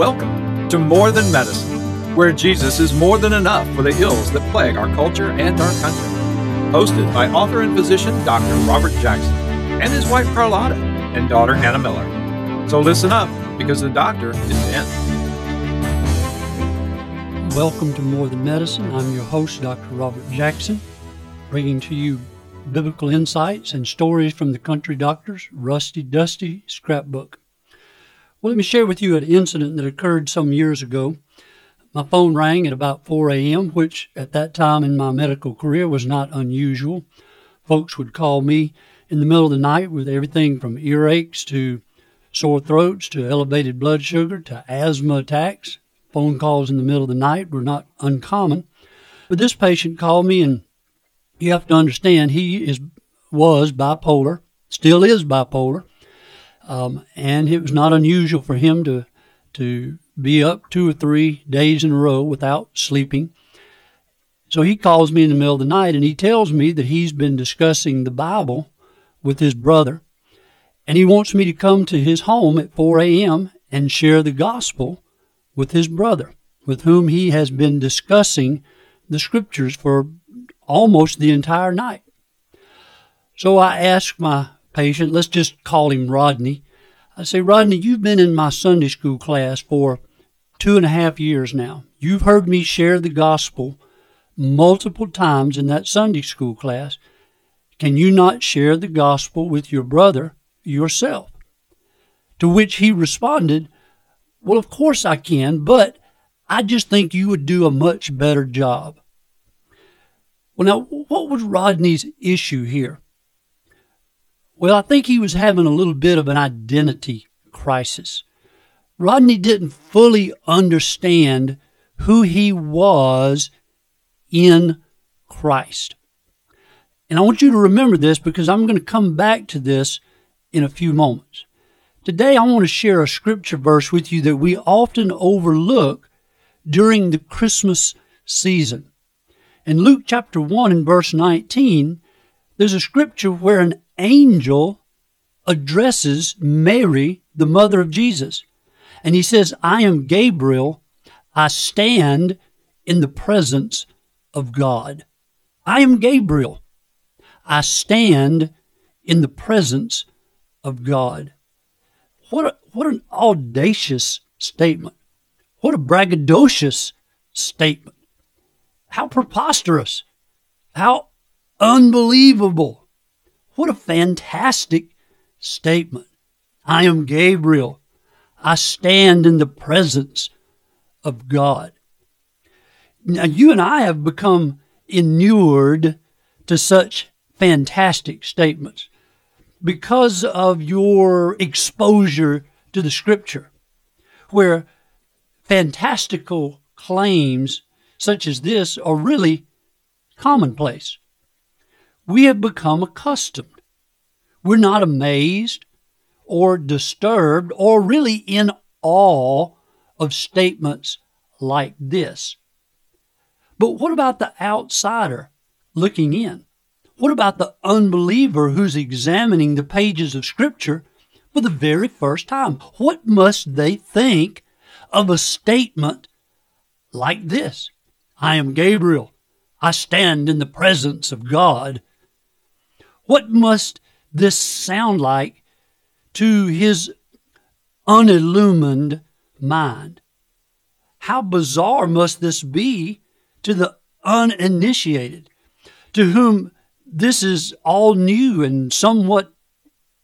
Welcome to More Than Medicine, where Jesus is more than enough for the ills that plague our culture and our country. Hosted by author and physician Dr. Robert Jackson and his wife Carlotta and daughter Hannah Miller. So listen up because the doctor is in. Welcome to More Than Medicine. I'm your host, Dr. Robert Jackson, bringing to you biblical insights and stories from the country doctor's rusty, dusty scrapbook. Well, let me share with you an incident that occurred some years ago. My phone rang at about 4 a.m., which at that time in my medical career was not unusual. Folks would call me in the middle of the night with everything from earaches to sore throats to elevated blood sugar to asthma attacks. Phone calls in the middle of the night were not uncommon. But this patient called me, and you have to understand he is was bipolar, still is bipolar, um, and it was not unusual for him to to be up two or three days in a row without sleeping. So he calls me in the middle of the night and he tells me that he's been discussing the Bible with his brother and he wants me to come to his home at 4 a.m. and share the gospel with his brother, with whom he has been discussing the scriptures for almost the entire night. So I asked my patient, let's just call him Rodney. I say, Rodney, you've been in my Sunday school class for two and a half years now. You've heard me share the gospel multiple times in that Sunday school class. Can you not share the gospel with your brother yourself? To which he responded, Well, of course I can, but I just think you would do a much better job. Well, now, what was Rodney's issue here? Well, I think he was having a little bit of an identity crisis. Rodney didn't fully understand who he was in Christ. And I want you to remember this because I'm going to come back to this in a few moments. Today, I want to share a scripture verse with you that we often overlook during the Christmas season. In Luke chapter 1 and verse 19, there's a scripture where an angel addresses Mary, the mother of Jesus. And he says, I am Gabriel. I stand in the presence of God. I am Gabriel. I stand in the presence of God. What, a, what an audacious statement. What a braggadocious statement. How preposterous. How unbelievable. What a fantastic statement. I am Gabriel. I stand in the presence of God. Now, you and I have become inured to such fantastic statements because of your exposure to the scripture, where fantastical claims such as this are really commonplace we have become accustomed. We're not amazed or disturbed or really in awe of statements like this. But what about the outsider looking in? What about the unbeliever who's examining the pages of Scripture for the very first time? What must they think of a statement like this? I am Gabriel. I stand in the presence of God. What must this sound like to his unillumined mind? How bizarre must this be to the uninitiated, to whom this is all new and somewhat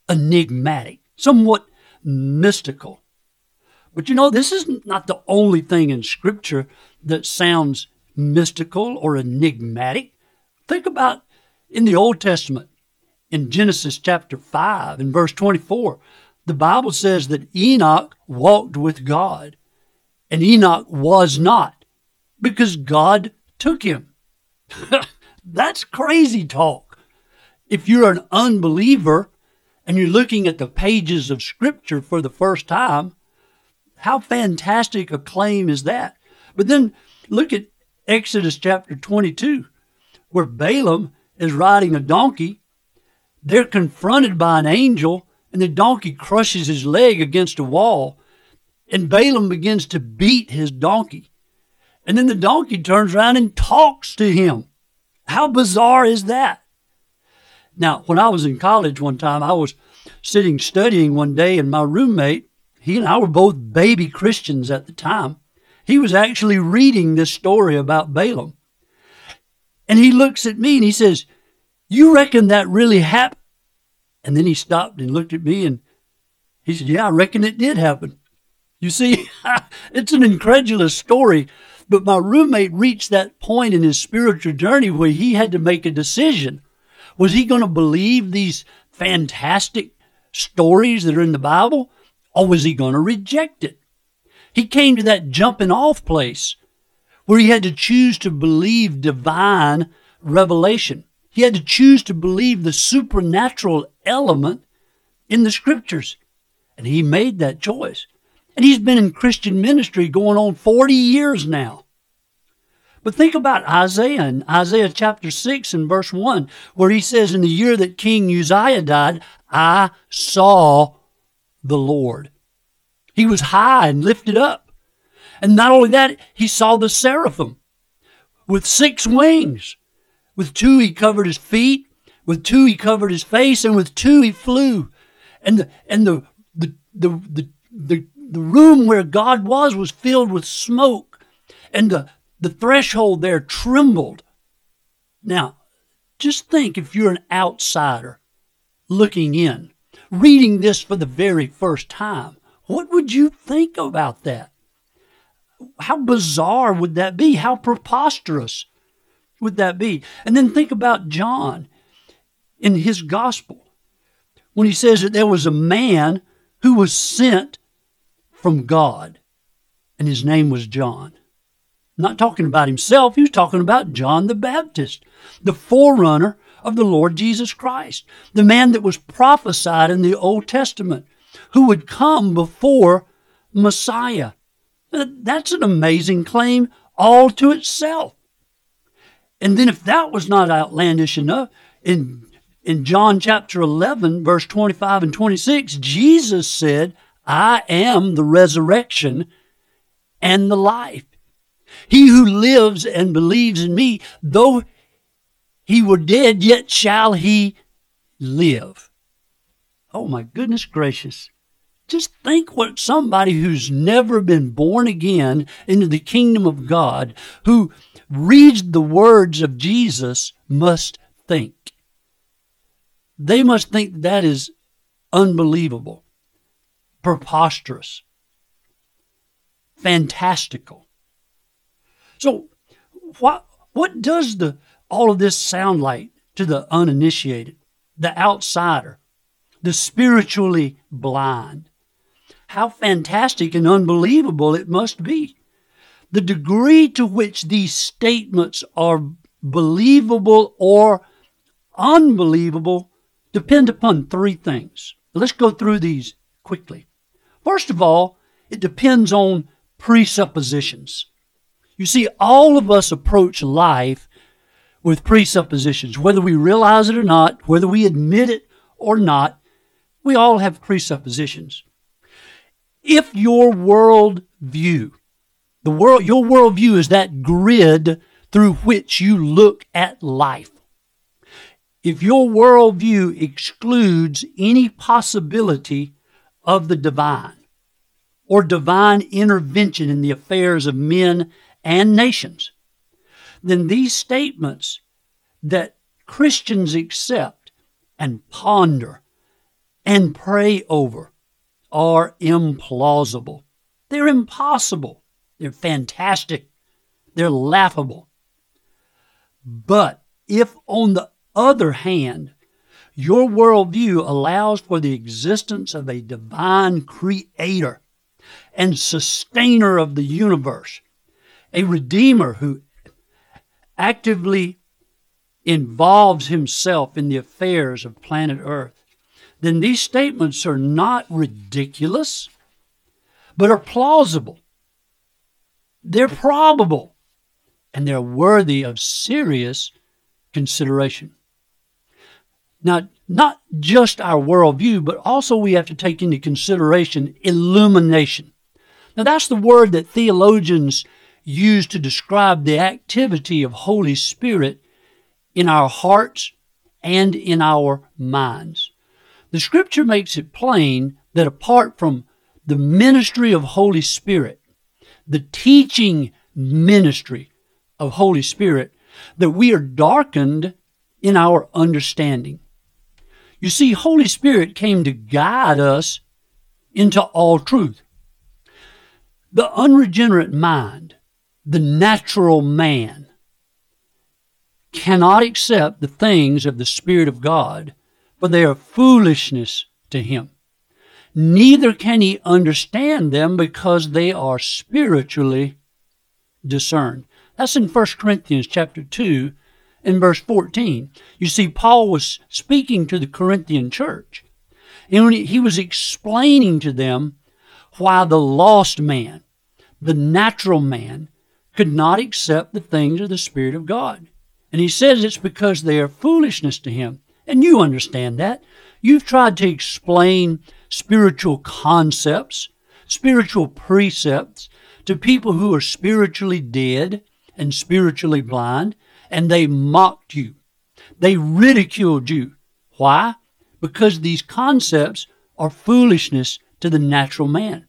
enigmatic, somewhat mystical. But you know, this is not the only thing in Scripture that sounds mystical or enigmatic. Think about in the Old Testament, in Genesis chapter 5 and verse 24, the Bible says that Enoch walked with God, and Enoch was not because God took him. That's crazy talk. If you're an unbeliever and you're looking at the pages of Scripture for the first time, how fantastic a claim is that? But then look at Exodus chapter 22, where Balaam is riding a donkey they're confronted by an angel, and the donkey crushes his leg against a wall. And Balaam begins to beat his donkey. And then the donkey turns around and talks to him. How bizarre is that? Now, when I was in college one time, I was sitting studying one day, and my roommate, he and I were both baby Christians at the time. He was actually reading this story about Balaam. And he looks at me and he says, You reckon that really happened? And then he stopped and looked at me and he said, Yeah, I reckon it did happen. You see, it's an incredulous story, but my roommate reached that point in his spiritual journey where he had to make a decision. Was he going to believe these fantastic stories that are in the Bible, or was he going to reject it? He came to that jumping off place where he had to choose to believe divine revelation. He had to choose to believe the supernatural element in the scriptures. And he made that choice. And he's been in Christian ministry going on 40 years now. But think about Isaiah in Isaiah chapter 6 and verse 1, where he says, In the year that King Uzziah died, I saw the Lord. He was high and lifted up. And not only that, he saw the seraphim with six wings. With two he covered his feet, with two he covered his face, and with two he flew. And the and the the the the, the, the room where God was was filled with smoke, and the, the threshold there trembled. Now, just think if you're an outsider looking in, reading this for the very first time, what would you think about that? How bizarre would that be? How preposterous would that be? And then think about John in his gospel when he says that there was a man who was sent from God, and his name was John. Not talking about himself, he was talking about John the Baptist, the forerunner of the Lord Jesus Christ, the man that was prophesied in the Old Testament, who would come before Messiah. That's an amazing claim all to itself. And then, if that was not outlandish enough, in, in John chapter 11, verse 25 and 26, Jesus said, I am the resurrection and the life. He who lives and believes in me, though he were dead, yet shall he live. Oh my goodness gracious. Just think what somebody who's never been born again into the kingdom of God, who reads the words of Jesus, must think. They must think that is unbelievable preposterous, fantastical. So, what, what does the, all of this sound like to the uninitiated, the outsider, the spiritually blind? How fantastic and unbelievable it must be. The degree to which these statements are believable or unbelievable depend upon three things. Let's go through these quickly. First of all, it depends on presuppositions. You see, all of us approach life with presuppositions, whether we realize it or not, whether we admit it or not, we all have presuppositions. If your world view, the world, your worldview is that grid through which you look at life. If your worldview excludes any possibility of the divine, or divine intervention in the affairs of men and nations, then these statements that Christians accept and ponder and pray over are implausible. They're impossible. They're fantastic. They're laughable. But if, on the other hand, your worldview allows for the existence of a divine creator and sustainer of the universe, a redeemer who actively involves himself in the affairs of planet Earth, then these statements are not ridiculous, but are plausible. They're probable, and they're worthy of serious consideration. Now, not just our worldview, but also we have to take into consideration illumination. Now, that's the word that theologians use to describe the activity of Holy Spirit in our hearts and in our minds. The scripture makes it plain that apart from the ministry of Holy Spirit, the teaching ministry of Holy Spirit, that we are darkened in our understanding. You see, Holy Spirit came to guide us into all truth. The unregenerate mind, the natural man, cannot accept the things of the Spirit of God, for they are foolishness to him. Neither can he understand them because they are spiritually discerned. That's in 1 Corinthians chapter 2 and verse 14. You see, Paul was speaking to the Corinthian church. And he was explaining to them why the lost man, the natural man, could not accept the things of the Spirit of God. And he says it's because they are foolishness to him. And you understand that. You've tried to explain spiritual concepts, spiritual precepts to people who are spiritually dead and spiritually blind, and they mocked you. They ridiculed you. Why? Because these concepts are foolishness to the natural man.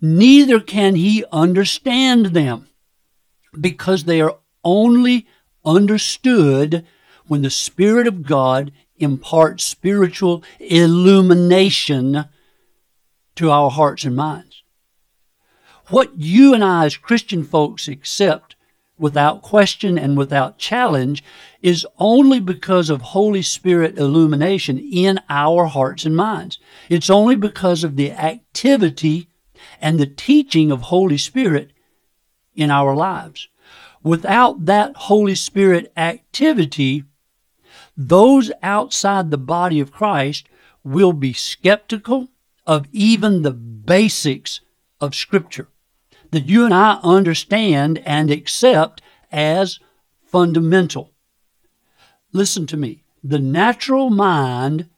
Neither can he understand them because they are only understood when the Spirit of God imparts spiritual illumination to our hearts and minds. What you and I as Christian folks accept without question and without challenge is only because of Holy Spirit illumination in our hearts and minds. It's only because of the activity and the teaching of Holy Spirit in our lives. Without that Holy Spirit activity, those outside the body of Christ will be skeptical of even the basics of Scripture that you and I understand and accept as fundamental. Listen to me. The natural mind,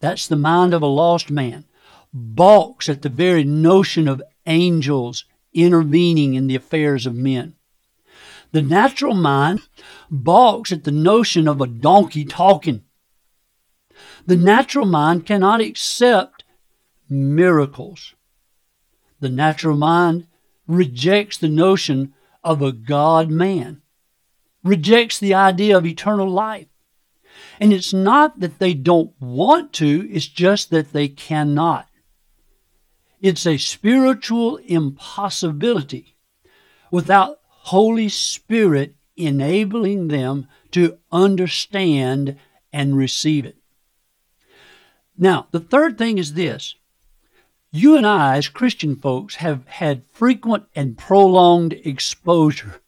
that's the mind of a lost man, balks at the very notion of angels intervening in the affairs of men. The natural mind balks at the notion of a donkey talking. The natural mind cannot accept miracles. The natural mind rejects the notion of a God man, rejects the idea of eternal life. And it's not that they don't want to, it's just that they cannot. It's a spiritual impossibility without Holy Spirit enabling them to understand and receive it. Now, the third thing is this you and I, as Christian folks, have had frequent and prolonged exposure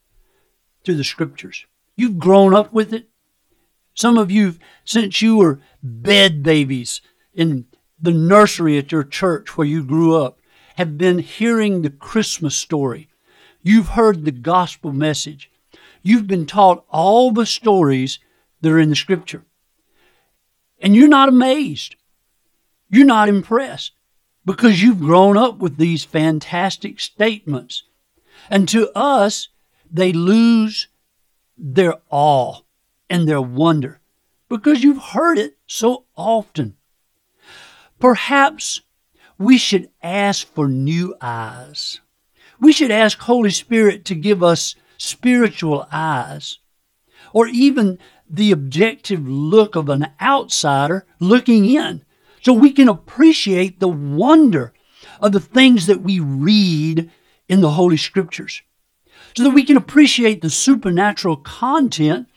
to the scriptures. You've grown up with it. Some of you, since you were bed babies in the nursery at your church where you grew up, have been hearing the Christmas story. You've heard the gospel message. You've been taught all the stories that are in the scripture. And you're not amazed. You're not impressed because you've grown up with these fantastic statements. And to us, they lose their awe and their wonder because you've heard it so often. Perhaps we should ask for new eyes. We should ask Holy Spirit to give us spiritual eyes or even the objective look of an outsider looking in so we can appreciate the wonder of the things that we read in the Holy Scriptures, so that we can appreciate the supernatural content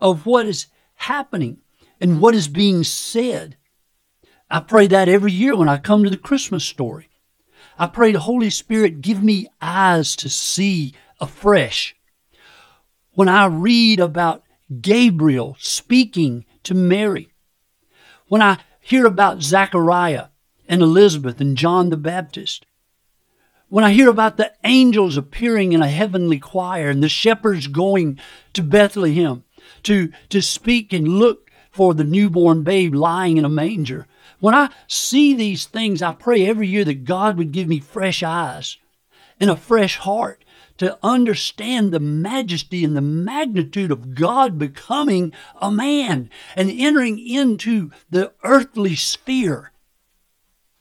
of what is happening and what is being said. I pray that every year when I come to the Christmas story. I pray the Holy Spirit give me eyes to see afresh. When I read about Gabriel speaking to Mary, when I hear about Zachariah and Elizabeth and John the Baptist, when I hear about the angels appearing in a heavenly choir and the shepherds going to Bethlehem to, to speak and look for the newborn babe lying in a manger, when I see these things, I pray every year that God would give me fresh eyes and a fresh heart to understand the majesty and the magnitude of God becoming a man and entering into the earthly sphere.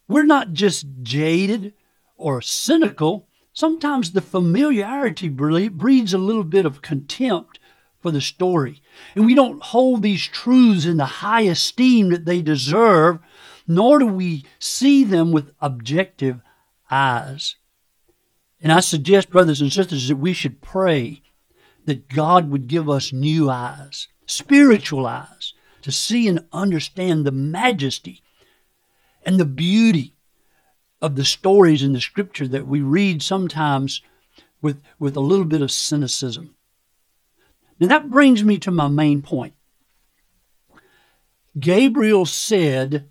We're not just jaded or cynical. Sometimes the familiarity breeds a little bit of contempt for the story. And we don't hold these truths in the high esteem that they deserve, nor do we see them with objective eyes. And I suggest, brothers and sisters, that we should pray that God would give us new eyes, spiritual eyes, to see and understand the majesty and the beauty of the stories in the scripture that we read sometimes with, with a little bit of cynicism. Now that brings me to my main point. Gabriel said,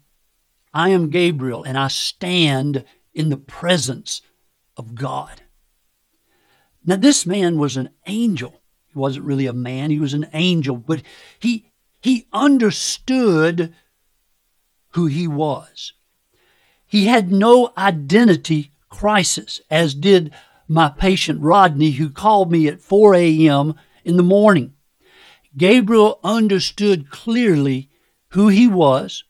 I am Gabriel, and I stand in the presence of God. Now, this man was an angel. He wasn't really a man, he was an angel, but he, he understood who he was. He had no identity crisis, as did my patient Rodney, who called me at 4 a.m. in the morning. Gabriel understood clearly who he was.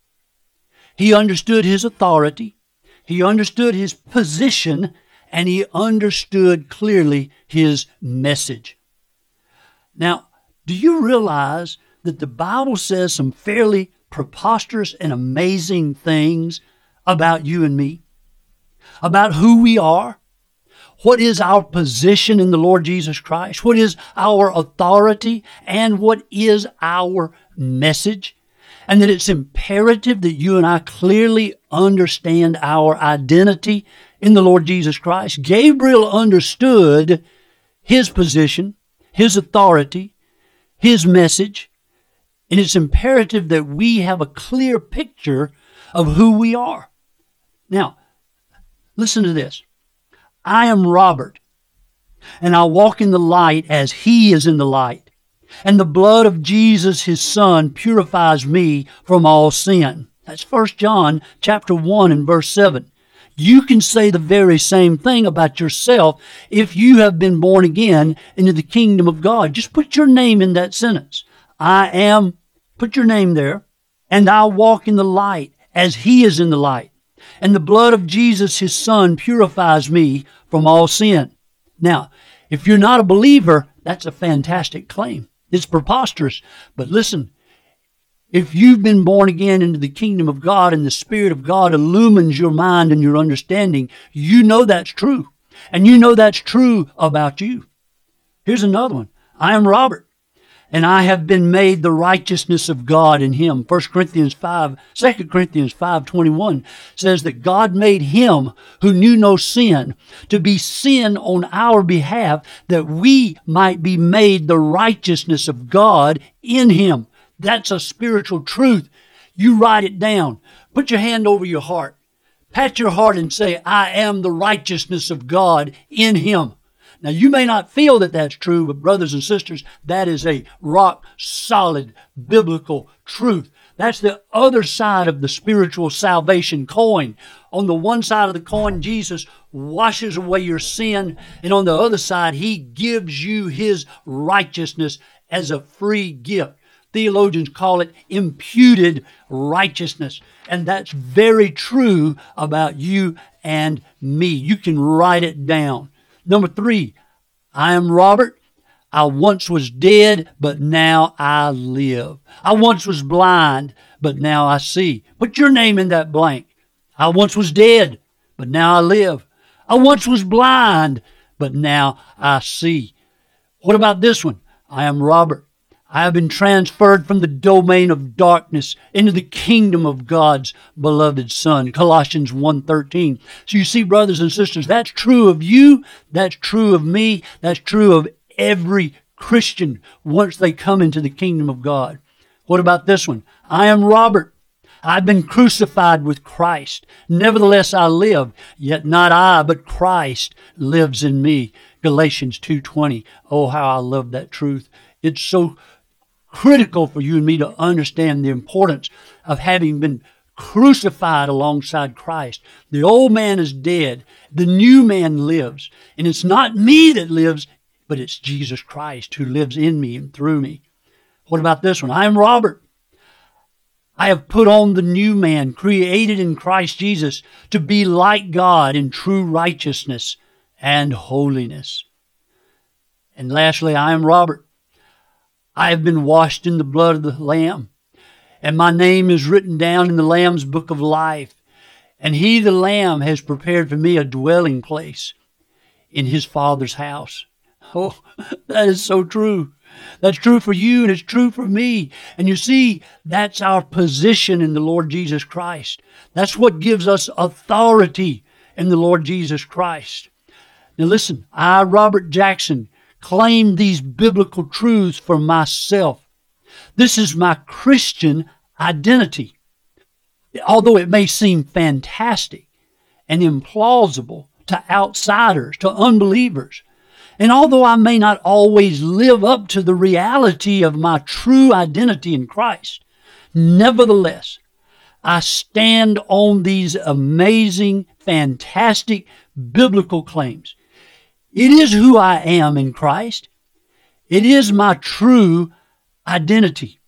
He understood his authority. He understood his position and he understood clearly his message. Now, do you realize that the Bible says some fairly preposterous and amazing things about you and me? About who we are? What is our position in the Lord Jesus Christ? What is our authority? And what is our message? And that it's imperative that you and I clearly understand our identity in the Lord Jesus Christ. Gabriel understood his position, his authority, his message, and it's imperative that we have a clear picture of who we are. Now, listen to this. I am Robert, and I walk in the light as he is in the light. And the blood of Jesus, his son, purifies me from all sin. That's 1 John chapter 1 and verse 7. You can say the very same thing about yourself if you have been born again into the kingdom of God. Just put your name in that sentence. I am, put your name there, and I walk in the light as he is in the light. And the blood of Jesus, his son, purifies me from all sin. Now, if you're not a believer, that's a fantastic claim. It's preposterous. But listen, if you've been born again into the kingdom of God and the Spirit of God illumines your mind and your understanding, you know that's true. And you know that's true about you. Here's another one. I am Robert, and I have been made the righteousness of God in him. 1 Corinthians 5, 2 Corinthians 5.21 says that God made him who knew no sin to be sin on our behalf that we might be made the righteousness of God in him. That's a spiritual truth. You write it down. Put your hand over your heart. Pat your heart and say, I am the righteousness of God in Him. Now, you may not feel that that's true, but brothers and sisters, that is a rock solid biblical truth. That's the other side of the spiritual salvation coin. On the one side of the coin, Jesus washes away your sin, and on the other side, He gives you His righteousness as a free gift. Theologians call it imputed righteousness. And that's very true about you and me. You can write it down. Number three, I am Robert. I once was dead, but now I live. I once was blind, but now I see. Put your name in that blank. I once was dead, but now I live. I once was blind, but now I see. What about this one? I am Robert. I have been transferred from the domain of darkness into the kingdom of God's beloved Son. Colossians 1.13. So you see, brothers and sisters, that's true of you. That's true of me. That's true of every Christian once they come into the kingdom of God. What about this one? I am Robert. I've been crucified with Christ. Nevertheless, I live, yet not I, but Christ lives in me. Galatians 2.20. Oh, how I love that truth. It's so critical for you and me to understand the importance of having been crucified alongside Christ. The old man is dead. The new man lives. And it's not me that lives, but it's Jesus Christ who lives in me and through me. What about this one? I am Robert. I have put on the new man, created in Christ Jesus, to be like God in true righteousness and holiness. And lastly, I am Robert. I have been washed in the blood of the Lamb, and my name is written down in the Lamb's book of life. And he, the Lamb, has prepared for me a dwelling place in his Father's house. Oh, that is so true. That's true for you and it's true for me. And you see, that's our position in the Lord Jesus Christ. That's what gives us authority in the Lord Jesus Christ. Now listen, I, Robert Jackson, claim these biblical truths for myself. This is my Christian identity. Although it may seem fantastic and implausible to outsiders, to unbelievers, and although I may not always live up to the reality of my true identity in Christ, nevertheless, I stand on these amazing, fantastic biblical claims. It is who I am in Christ. It is my true identity.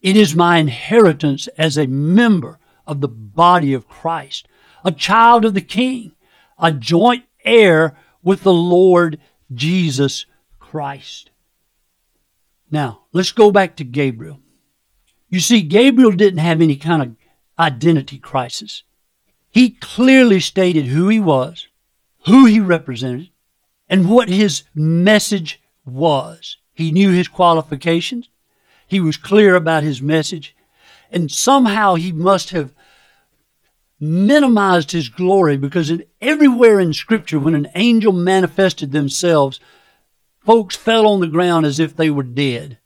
It is my inheritance as a member of the body of Christ, a child of the King, a joint heir with the Lord Jesus Christ. Now, let's go back to Gabriel. You see, Gabriel didn't have any kind of identity crisis. He clearly stated who he was, who he represented, and what his message was. He knew his qualifications. He was clear about his message. And somehow he must have minimized his glory because in, everywhere in Scripture, when an angel manifested themselves, folks fell on the ground as if they were dead.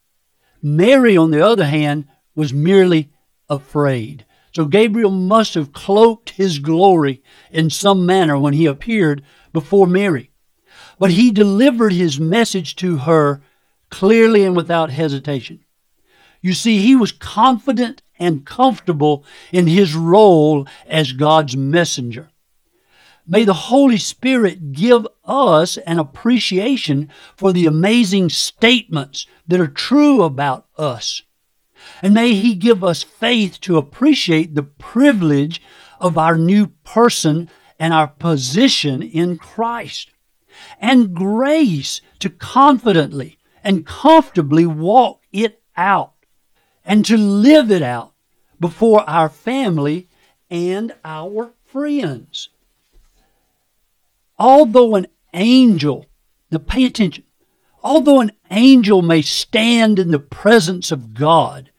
Mary, on the other hand, was merely afraid. So Gabriel must have cloaked his glory in some manner when he appeared before Mary. But he delivered his message to her clearly and without hesitation. You see, he was confident and comfortable in his role as God's messenger. May the Holy Spirit give us an appreciation for the amazing statements that are true about us. And may He give us faith to appreciate the privilege of our new person and our position in Christ. And grace to confidently and comfortably walk it out and to live it out before our family and our friends. Although an angel, now pay attention, although an angel may stand in the presence of God,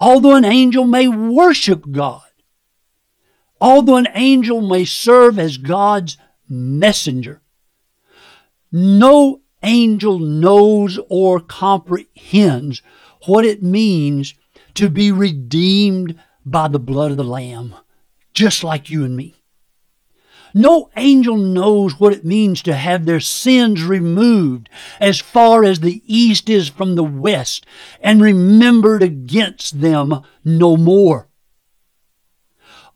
although an angel may worship God, although an angel may serve as God's messenger, no angel knows or comprehends what it means to be redeemed by the blood of the Lamb, just like you and me. No angel knows what it means to have their sins removed as far as the east is from the west and remembered against them no more.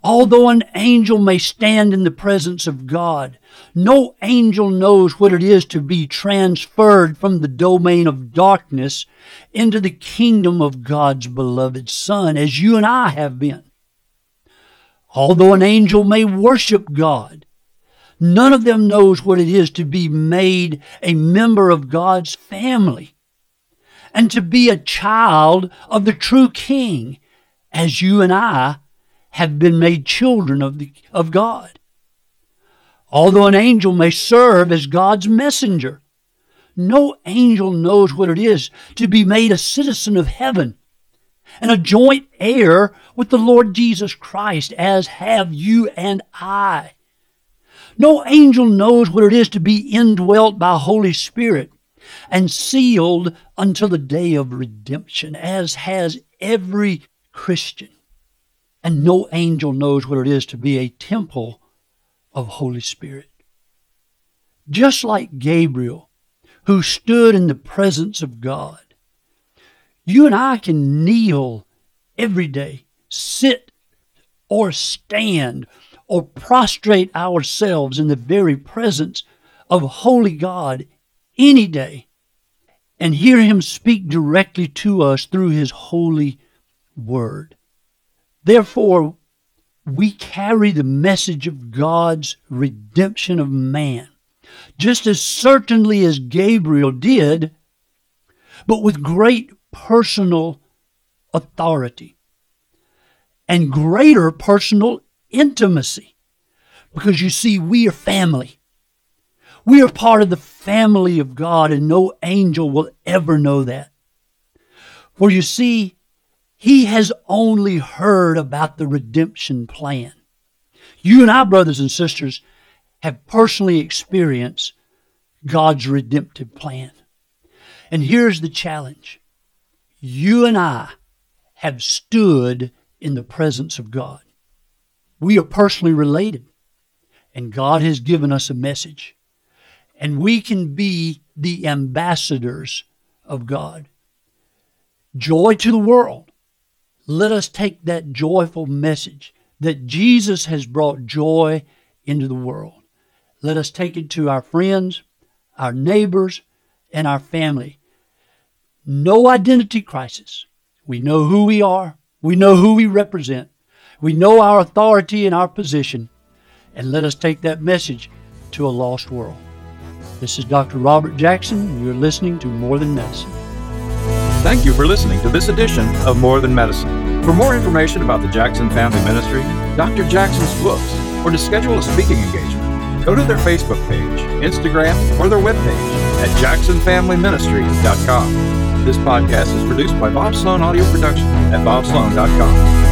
Although an angel may stand in the presence of God, no angel knows what it is to be transferred from the domain of darkness into the kingdom of God's beloved Son, as you and I have been. Although an angel may worship God, none of them knows what it is to be made a member of God's family and to be a child of the true King, as you and I have been made children of, the, of God. Although an angel may serve as God's messenger, no angel knows what it is to be made a citizen of heaven and a joint heir with the Lord Jesus Christ, as have you and I. No angel knows what it is to be indwelt by Holy Spirit and sealed until the day of redemption, as has every Christian. And no angel knows what it is to be a temple of Holy Spirit. Just like Gabriel, who stood in the presence of God, you and I can kneel every day, sit or stand or prostrate ourselves in the very presence of holy God any day and hear Him speak directly to us through His holy word. Therefore, we carry the message of God's redemption of man, just as certainly as Gabriel did, but with great personal authority and greater personal intimacy. Because you see, we are family. We are part of the family of God, and no angel will ever know that. For you see, he has only heard about the redemption plan. You and I, brothers and sisters, have personally experienced God's redemptive plan. And here's the challenge you and I have stood in the presence of God. We are personally related, and God has given us a message. And we can be the ambassadors of God. Joy to the world. Let us take that joyful message that Jesus has brought joy into the world. Let us take it to our friends, our neighbors, and our family. No identity crisis. We know who we are. We know who we represent. We know our authority and our position. And let us take that message to a lost world. This is Dr. Robert Jackson. You're listening to More Than Medicine. Thank you for listening to this edition of More Than Medicine. For more information about the Jackson Family Ministry, Dr. Jackson's books, or to schedule a speaking engagement, go to their Facebook page, Instagram, or their webpage at jacksonfamilyministry.com. This podcast is produced by Bob Sloan Audio Production at bobsloan.com.